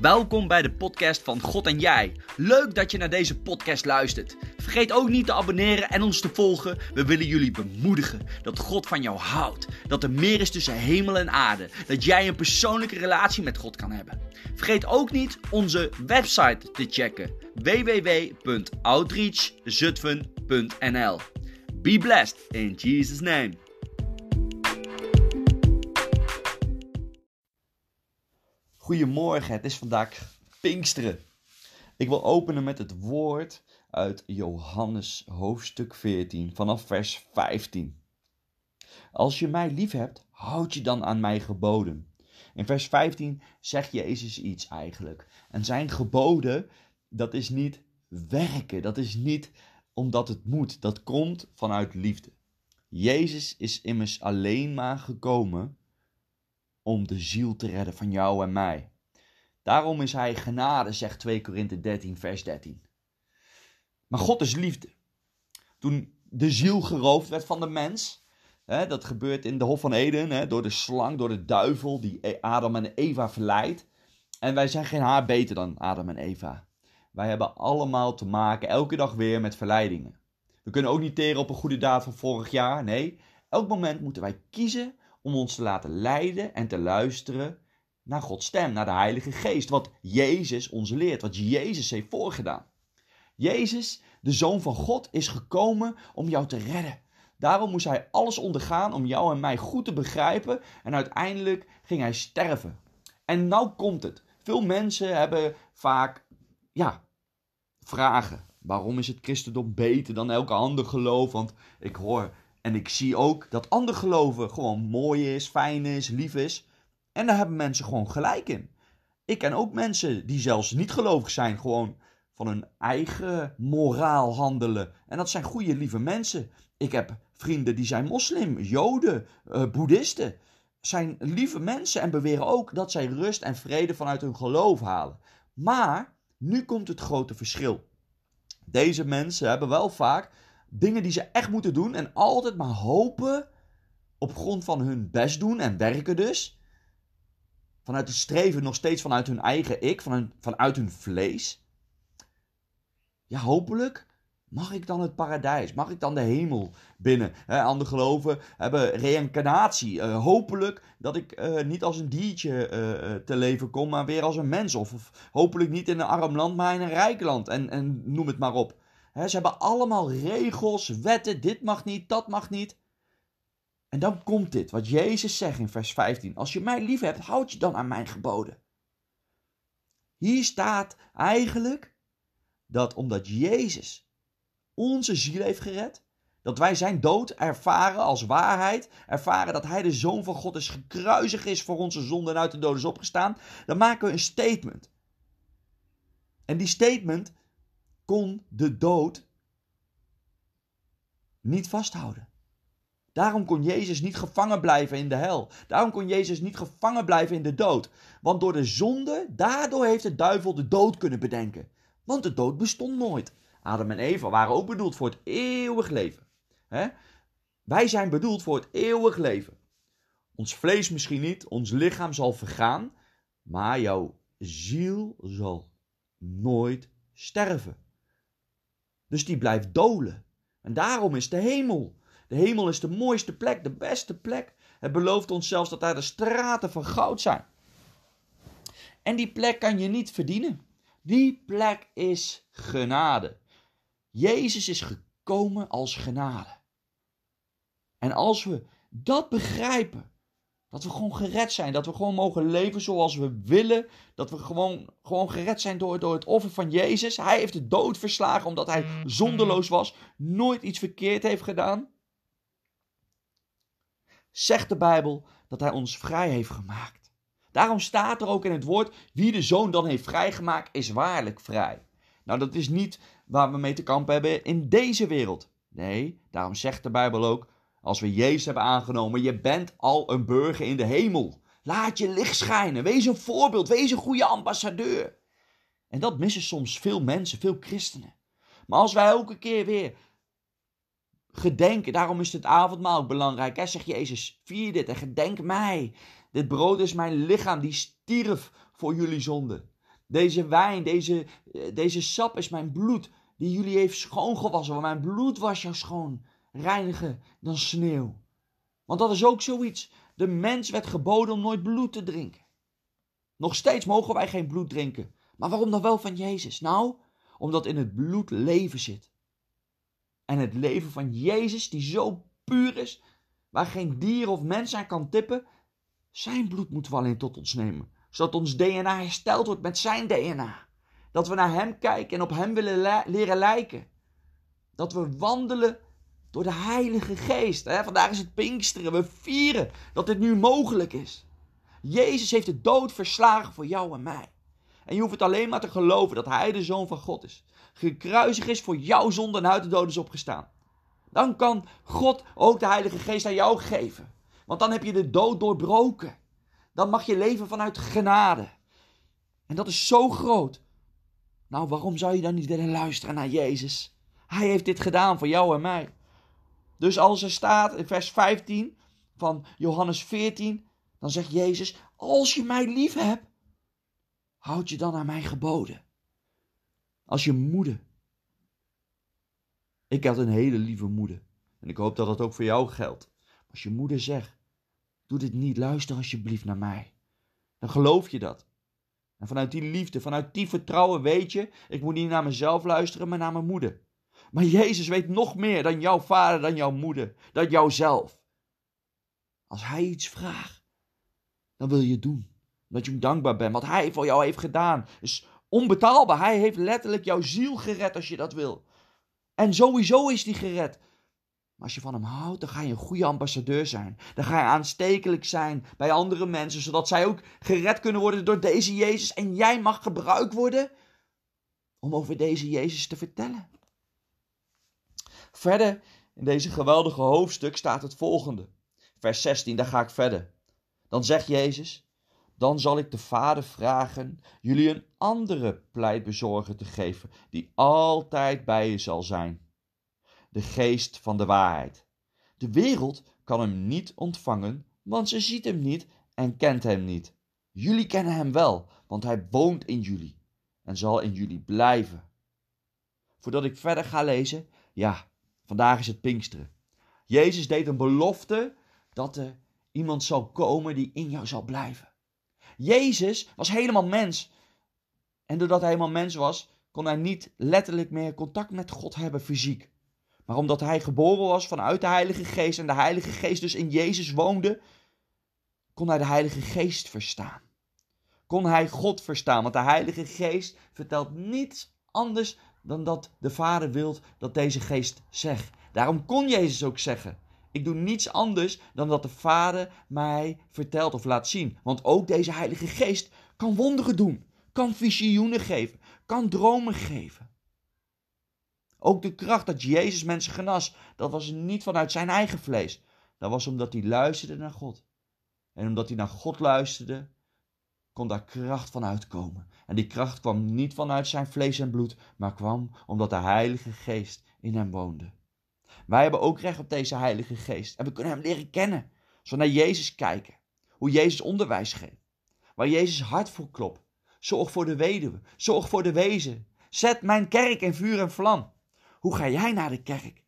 Welkom bij de podcast van God en Jij. Leuk dat je naar deze podcast luistert. Vergeet ook niet te abonneren en ons te volgen. We willen jullie bemoedigen dat God van jou houdt. Dat er meer is tussen hemel en aarde. Dat jij een persoonlijke relatie met God kan hebben. Vergeet ook niet onze website te checken: www.outreachzutphen.nl. Be blessed in Jesus' name. Goedemorgen, het is vandaag Pinksteren. Ik wil openen met het woord uit Johannes hoofdstuk 14 vanaf vers 15. Als je mij lief hebt, houd je dan aan mijn geboden. In vers 15 zegt Jezus iets eigenlijk. En zijn geboden, dat is niet werken, dat is niet omdat het moet, dat komt vanuit liefde. Jezus is immers alleen maar gekomen om de ziel te redden van jou en mij. Daarom is hij genade, zegt 2 Korinthe 13, vers 13. Maar God is liefde. Toen de ziel geroofd werd van de mens, hè, dat gebeurt in de Hof van Eden, hè, door de slang, door de duivel die Adam en Eva verleidt. En wij zijn geen haar beter dan Adam en Eva. Wij hebben allemaal te maken, elke dag weer, met verleidingen. We kunnen ook niet teren op een goede daad van vorig jaar. Nee, elk moment moeten wij kiezen om ons te laten leiden en te luisteren naar Gods stem, naar de Heilige Geest. Wat Jezus ons leert, wat Jezus heeft voorgedaan. Jezus, de Zoon van God, is gekomen om jou te redden. Daarom moest hij alles ondergaan om jou en mij goed te begrijpen. En uiteindelijk ging hij sterven. En nou komt het. Veel mensen hebben vaak, ja, vragen. Waarom is het christendom beter dan elke ander geloof? Want ik hoor en ik zie ook dat ander geloven gewoon mooi is, fijn is, lief is. En daar hebben mensen gewoon gelijk in. Ik ken ook mensen die zelfs niet gelovig zijn, gewoon van hun eigen moraal handelen. En dat zijn goede, lieve mensen. Ik heb vrienden die zijn moslim, joden, uh, boeddhisten. Zijn lieve mensen en beweren ook dat zij rust en vrede vanuit hun geloof halen. Maar nu komt het grote verschil. Deze mensen hebben wel vaak dingen die ze echt moeten doen en altijd maar hopen op grond van hun best doen en werken dus. Vanuit het streven nog steeds vanuit hun eigen ik, vanuit hun vlees. Ja, hopelijk mag ik dan het paradijs, mag ik dan de hemel binnen. He, andere geloven hebben reïncarnatie. Uh, hopelijk dat ik uh, niet als een diertje uh, te leven kom, maar weer als een mens. Of, of, hopelijk niet in een arm land, maar in een rijk land. En, en noem het maar op ze hebben allemaal regels, wetten, dit mag niet, dat mag niet. En dan komt dit, wat Jezus zegt in vers 15. Als je mij lief hebt, houd je dan aan mijn geboden. Hier staat eigenlijk dat omdat Jezus onze ziel heeft gered, dat wij zijn dood ervaren als waarheid, ervaren dat Hij de Zoon van God is, gekruisigd is voor onze zonde en uit de dood is opgestaan, dan maken we een statement. En die statement kon de dood niet vasthouden. Daarom kon Jezus niet gevangen blijven in de hel. Daarom kon Jezus niet gevangen blijven in de dood. Want door de zonde, daardoor heeft de duivel de dood kunnen bedenken. Want de dood bestond nooit. Adam en Eva waren ook bedoeld voor het eeuwig leven. Wij zijn bedoeld voor het eeuwig leven. Ons vlees misschien niet, ons lichaam zal vergaan, maar jouw ziel zal nooit sterven. Dus die blijft dolen. En daarom is de hemel. De hemel is de mooiste plek, de beste plek. Het belooft ons zelfs dat daar de straten van goud zijn. En die plek kan je niet verdienen. Die plek is genade. Jezus is gekomen als genade. En als we dat begrijpen, dat we gewoon gered zijn. Dat we gewoon mogen leven zoals we willen. Dat we gewoon, gewoon gered zijn door, door het offer van Jezus. Hij heeft de dood verslagen omdat hij zonderloos was. Nooit iets verkeerd heeft gedaan. Zegt de Bijbel dat hij ons vrij heeft gemaakt. Daarom staat er ook in het woord: wie de zoon dan heeft vrijgemaakt, is waarlijk vrij. Nou, dat is niet waar we mee te kampen hebben in deze wereld. Nee, daarom zegt de Bijbel ook: als we Jezus hebben aangenomen, je bent al een burger in de hemel. Laat je licht schijnen. Wees een voorbeeld. Wees een goede ambassadeur. En dat missen soms veel mensen, veel christenen. Maar als wij elke keer weer gedenken, daarom is het avondmaal ook belangrijk. Hè? Zegt Jezus, vier dit en gedenk mij. Dit brood is mijn lichaam die stierf voor jullie zonde. Deze wijn, deze, eh, deze sap is mijn bloed, die jullie heeft schoongewassen. Want mijn bloed was jou schoon, reinigen dan sneeuw. Want dat is ook zoiets. De mens werd geboden om nooit bloed te drinken. Nog steeds mogen wij geen bloed drinken. Maar waarom dan wel van Jezus? Nou, omdat in het bloed leven zit. En het leven van Jezus, die zo puur is, waar geen dier of mens aan kan tippen, zijn bloed moeten we alleen tot ons nemen. Zodat ons DNA hersteld wordt met zijn DNA. Dat we naar hem kijken en op hem willen leren lijken. Dat we wandelen door de Heilige Geest. Hè? Vandaag is het Pinksteren. We vieren dat dit nu mogelijk is. Jezus heeft de dood verslagen voor jou en mij. En je hoeft het alleen maar te geloven dat Hij de Zoon van God is. Gekruisigd is voor jouw zonde en uit de dood is opgestaan. Dan kan God ook de Heilige Geest aan jou geven. Want dan heb je de dood doorbroken. Dan mag je leven vanuit genade. En dat is zo groot. Nou, waarom zou je dan niet willen luisteren naar Jezus? Hij heeft dit gedaan voor jou en mij. Dus als er staat in vers 15 van Johannes 14, dan zegt Jezus: Als je mij lief hebt, houd je dan aan mijn geboden. Als je moeder. Ik had een hele lieve moeder. En ik hoop dat dat ook voor jou geldt. Als je moeder zegt: Doe dit niet, luister alsjeblieft naar mij. Dan geloof je dat. En vanuit die liefde, vanuit die vertrouwen weet je: ik moet niet naar mezelf luisteren, maar naar mijn moeder. Maar Jezus weet nog meer dan jouw vader, dan jouw moeder, dan jouzelf. Als hij iets vraagt, dan wil je het doen. Omdat je hem dankbaar bent. Wat hij voor jou heeft gedaan is onbetaalbaar. Hij heeft letterlijk jouw ziel gered als je dat wil. En sowieso is die gered. Maar als je van hem houdt, dan ga je een goede ambassadeur zijn. Dan ga je aanstekelijk zijn bij andere mensen, zodat zij ook gered kunnen worden door deze Jezus. En jij mag gebruikt worden om over deze Jezus te vertellen. Verder in deze geweldige hoofdstuk staat het volgende. Vers 16, daar ga ik verder. Dan zegt Jezus: Dan zal ik de Vader vragen jullie een andere pleitbezorger te geven, die altijd bij je zal zijn. De geest van de waarheid. De wereld kan hem niet ontvangen, want ze ziet hem niet en kent hem niet. Jullie kennen hem wel, want hij woont in jullie en zal in jullie blijven. Voordat ik verder ga lezen, ja, Vandaag is het Pinksteren. Jezus deed een belofte dat er iemand zal komen die in jou zal blijven. Jezus was helemaal mens. En doordat hij helemaal mens was, kon hij niet letterlijk meer contact met God hebben fysiek. Maar omdat hij geboren was vanuit de Heilige Geest en de Heilige Geest dus in Jezus woonde, kon hij de Heilige Geest verstaan. Kon hij God verstaan, want de Heilige Geest vertelt niets anders dan dat de Vader wilt dat deze geest zegt. Daarom kon Jezus ook zeggen: Ik doe niets anders dan dat de Vader mij vertelt of laat zien. Want ook deze Heilige Geest kan wonderen doen, kan visioenen geven, kan dromen geven. Ook de kracht dat Jezus mensen genas, dat was niet vanuit zijn eigen vlees. Dat was omdat hij luisterde naar God. En omdat hij naar God luisterde, kon daar kracht van uitkomen. En die kracht kwam niet vanuit zijn vlees en bloed, maar kwam omdat de Heilige Geest in hem woonde. Wij hebben ook recht op deze Heilige Geest en we kunnen hem leren kennen. Zo naar Jezus kijken, hoe Jezus onderwijs geeft, waar Jezus hart voor klopt. Zorg voor de weduwe, zorg voor de wezen. Zet mijn kerk in vuur en vlam. Hoe ga jij naar de kerk?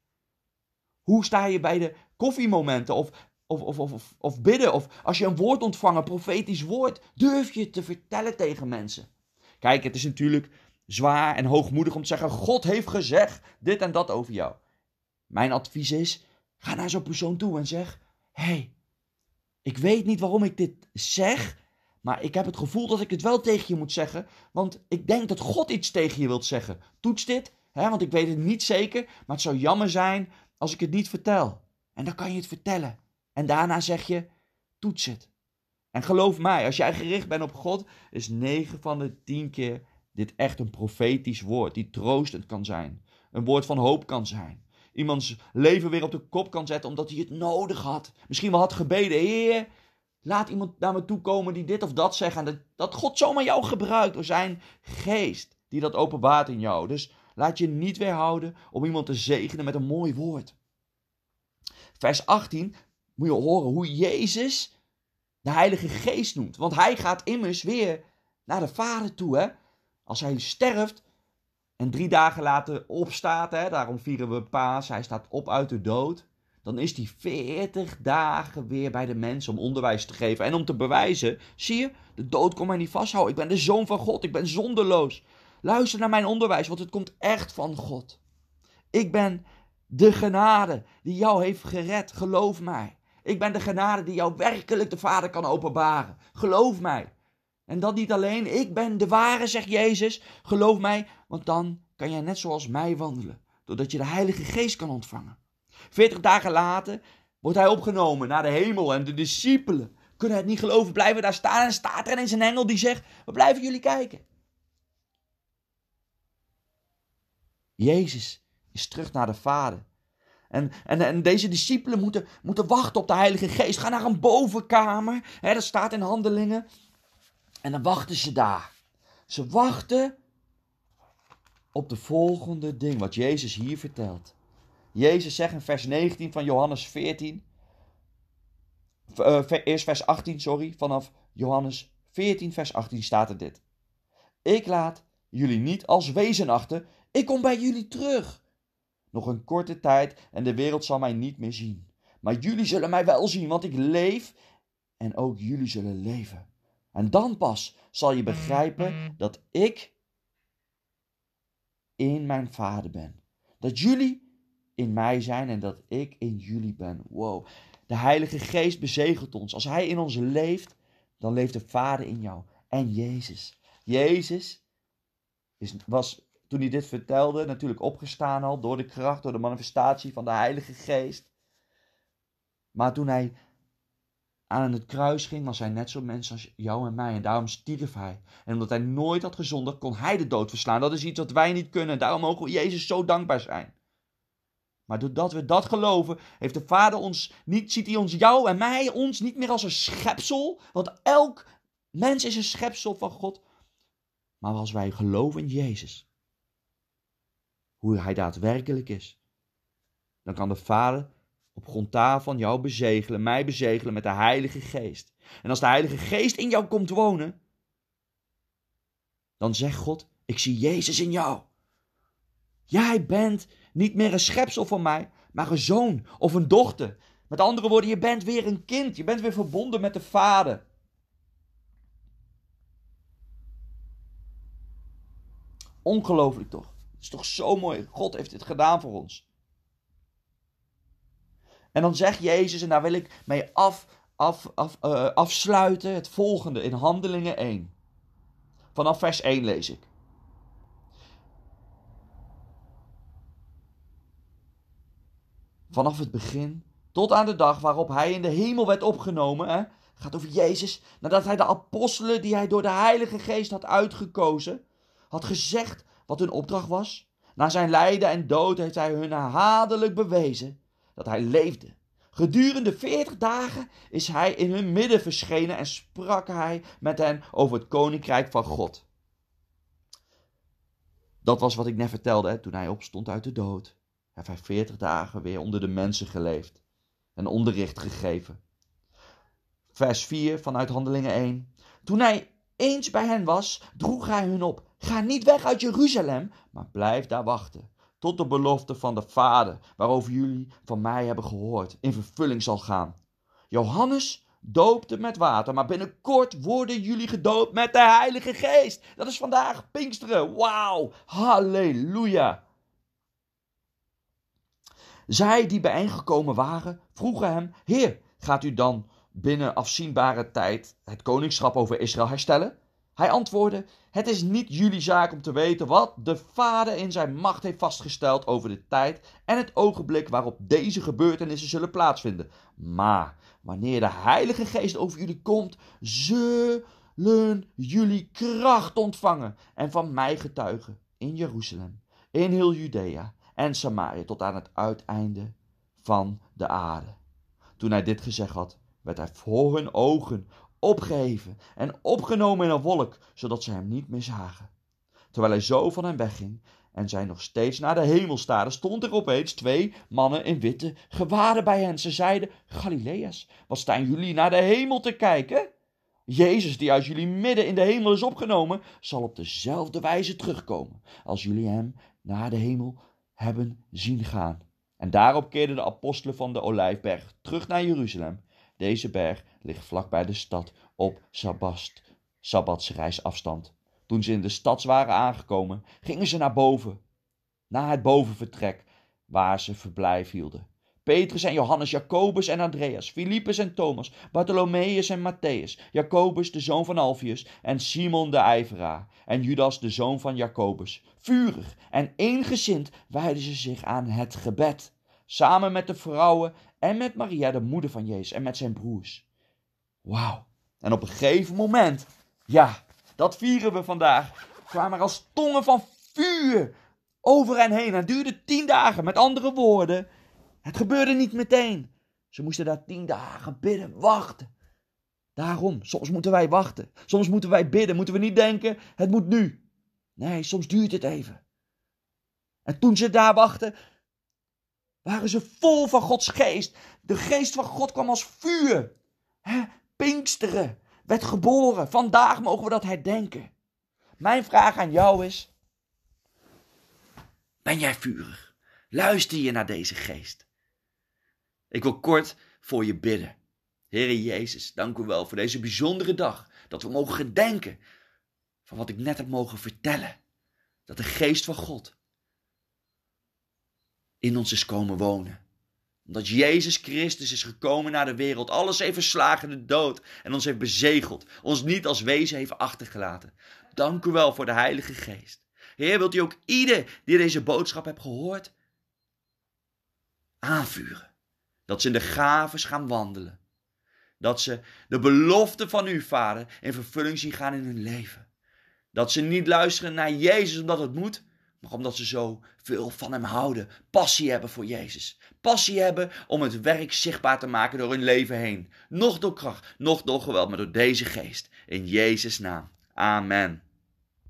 Hoe sta je bij de koffiemomenten of of, of, of, of bidden. Of als je een woord ontvangt, een profetisch woord, durf je te vertellen tegen mensen. Kijk, het is natuurlijk zwaar en hoogmoedig om te zeggen: God heeft gezegd dit en dat over jou. Mijn advies is: ga naar zo'n persoon toe en zeg: hey, ik weet niet waarom ik dit zeg, maar ik heb het gevoel dat ik het wel tegen je moet zeggen, want ik denk dat God iets tegen je wilt zeggen. Toets dit, hè, want ik weet het niet zeker, maar het zou jammer zijn als ik het niet vertel. En dan kan je het vertellen. En daarna zeg je, toets het. En geloof mij, als jij gericht bent op God, is 9 van de 10 keer dit echt een profetisch woord, die troostend kan zijn. Een woord van hoop kan zijn. Iemands leven weer op de kop kan zetten omdat hij het nodig had. Misschien wel had gebeden, Heer, laat iemand naar me toe komen die dit of dat zegt. En dat, dat God zomaar jou gebruikt door zijn geest, die dat openbaart in jou. Dus laat je niet weerhouden om iemand te zegenen met een mooi woord. Vers 18 moet je horen hoe Jezus de Heilige Geest noemt. Want hij gaat immers weer naar de Vader toe. Hè? Als hij sterft en drie dagen later opstaat, hè, daarom vieren we paas, hij staat op uit de dood. Dan is hij veertig dagen weer bij de mensen om onderwijs te geven en om te bewijzen. Zie je, de dood kon mij niet vasthouden. Ik ben de zoon van God, ik ben zonderloos. Luister naar mijn onderwijs, want het komt echt van God. Ik ben de genade die jou heeft gered, geloof mij. Ik ben de genade die jou werkelijk de Vader kan openbaren. Geloof mij. En dat niet alleen, ik ben de ware, zegt Jezus. Geloof mij, want dan kan jij net zoals mij wandelen, doordat je de Heilige Geest kan ontvangen. Veertig dagen later wordt hij opgenomen naar de hemel en de discipelen kunnen het niet geloven, blijven daar staan en staat er ineens een engel die zegt, we blijven jullie kijken. Jezus is terug naar de Vader. En, en, deze discipelen moeten, moeten wachten op de Heilige Geest. Ga naar een bovenkamer. Hè, dat staat in handelingen. En dan wachten ze daar. Ze wachten op de volgende ding, wat Jezus hier vertelt. Jezus zegt in vers 19 van Johannes 14. Uh, eerst vers 18, sorry. Vanaf Johannes 14, vers 18 staat er dit. Ik laat jullie niet als wezen achter. Ik kom bij jullie terug. Nog een korte tijd en de wereld zal mij niet meer zien. Maar jullie zullen mij wel zien, want ik leef en ook jullie zullen leven. En dan pas zal je begrijpen dat ik in mijn Vader ben. Dat jullie in mij zijn en dat ik in jullie ben. Wow. De Heilige Geest bezegelt ons. Als Hij in ons leeft, dan leeft de Vader in jou. En Jezus. Jezus is, was toen hij dit vertelde natuurlijk opgestaan al door de kracht, door de manifestatie van de Heilige Geest. Maar toen hij aan het kruis ging, was hij net zo mens als jou en mij. En daarom stierf hij. En omdat hij nooit had gezondigd, kon hij de dood verslaan. Dat is iets wat wij niet kunnen. Daarom mogen we Jezus zo dankbaar zijn. Maar doordat we dat geloven, heeft de Vader ons niet, ziet hij ons, jou en mij, ons niet meer als een schepsel. Want elk mens is een schepsel van God. Maar als wij geloven in Jezus, hoe hij daadwerkelijk is, dan kan de Vader op grond daarvan jou bezegelen, mij bezegelen met de Heilige Geest. En als de Heilige Geest in jou komt wonen, dan zegt God: Ik zie Jezus in jou. Jij bent niet meer een schepsel van mij, maar een zoon of een dochter. Met andere woorden, je bent weer een kind. Je bent weer verbonden met de Vader. Ongelooflijk toch? Het is toch zo mooi. God heeft dit gedaan voor ons. En dan zegt Jezus, en daar wil ik mee af, af, af, uh, afsluiten, het volgende in Handelingen 1. Vanaf vers 1 lees ik. Vanaf het begin tot aan de dag waarop hij in de hemel werd opgenomen. Hè? gaat over Jezus. Nadat hij de apostelen die hij door de Heilige Geest had uitgekozen, had gezegd wat hun opdracht was. Na zijn lijden en dood heeft hij hun herhaaldelijk bewezen dat hij leefde. Gedurende veertig dagen is hij in hun midden verschenen en sprak hij met hen over het koninkrijk van God. Dat was wat ik net vertelde hè, toen hij opstond uit de dood. Heeft hij veertig dagen weer onder de mensen geleefd en onderricht gegeven. Vers 4 vanuit Handelingen 1. Toen hij eens bij hen was, droeg hij hun op. Ga niet weg uit Jeruzalem, maar blijf daar wachten. Tot de belofte van de Vader, waarover jullie van mij hebben gehoord, in vervulling zal gaan. Johannes doopte met water, maar binnenkort worden jullie gedoopt met de Heilige Geest. Dat is vandaag Pinksteren. Wauw, halleluja. Zij die bijeengekomen waren, vroegen hem: Heer, gaat u dan binnen afzienbare tijd het koningschap over Israël herstellen? Hij antwoordde: Het is niet jullie zaak om te weten wat de Vader in zijn macht heeft vastgesteld over de tijd en het ogenblik waarop deze gebeurtenissen zullen plaatsvinden. Maar wanneer de Heilige Geest over jullie komt, zullen jullie kracht ontvangen en van mij getuigen in Jeruzalem, in heel Judea en Samaria tot aan het uiteinde van de aarde. Toen hij dit gezegd had, werd hij voor hun ogen opgeheven en opgenomen in een wolk, zodat ze hem niet meer zagen. Terwijl hij zo van hen wegging en zij nog steeds naar de hemel staarden, stond er opeens twee mannen in witte gewaden bij hen. Ze zeiden, Galileas, wat staan jullie naar de hemel te kijken? Jezus, die uit jullie midden in de hemel is opgenomen, zal op dezelfde wijze terugkomen als jullie hem naar de hemel hebben zien gaan. En daarop keerden de apostelen van de Olijfberg terug naar Jeruzalem. Deze berg ligt vlak bij de stad op Sabbast, Sabbatsreisafstand. Toen ze in de stad waren aangekomen, gingen ze naar boven, naar het bovenvertrek waar ze verblijf hielden. Petrus en Johannes, Jacobus en Andreas, Filippus en Thomas, Bartholomeus en Matthäus, Jacobus de zoon van Alfius en Simon de ijveraar en Judas de zoon van Jacobus. Vurig en eengezind wijden ze zich aan het gebed, samen met de vrouwen en met Maria, de moeder van Jezus, en met zijn broers. Wauw. En op een gegeven moment, ja, dat vieren we vandaag, kwamen er als tongen van vuur over hen heen. Het duurde tien dagen, met andere woorden. Het gebeurde niet meteen. Ze moesten daar tien dagen bidden, wachten. Daarom, soms moeten wij wachten. Soms moeten wij bidden. Moeten we niet denken, het moet nu. Nee, soms duurt het even. En toen ze daar wachten, waren ze vol van Gods geest. De geest van God kwam als vuur. He, Pinksteren werd geboren. Vandaag mogen we dat herdenken. Mijn vraag aan jou is: Ben jij vurig? Luister je naar deze geest? Ik wil kort voor je bidden. Heere Jezus, dank u wel voor deze bijzondere dag. Dat we mogen gedenken van wat ik net heb mogen vertellen. Dat de geest van God in ons is komen wonen. Omdat Jezus Christus is gekomen naar de wereld, alles heeft verslagen de dood en ons heeft bezegeld, ons niet als wezen heeft achtergelaten. Dank u wel voor de Heilige Geest. Heer, wilt u ook ieder die deze boodschap heeft gehoord aanvuren? Dat ze in de gaves gaan wandelen. Dat ze de belofte van uw Vader in vervulling zien gaan in hun leven. Dat ze niet luisteren naar Jezus omdat het moet, maar omdat ze zo veel van Hem houden. Passie hebben voor Jezus. Passie hebben om het werk zichtbaar te maken door hun leven heen. Nog door kracht, nog door geweld, maar door deze geest. In Jezus' naam. Amen.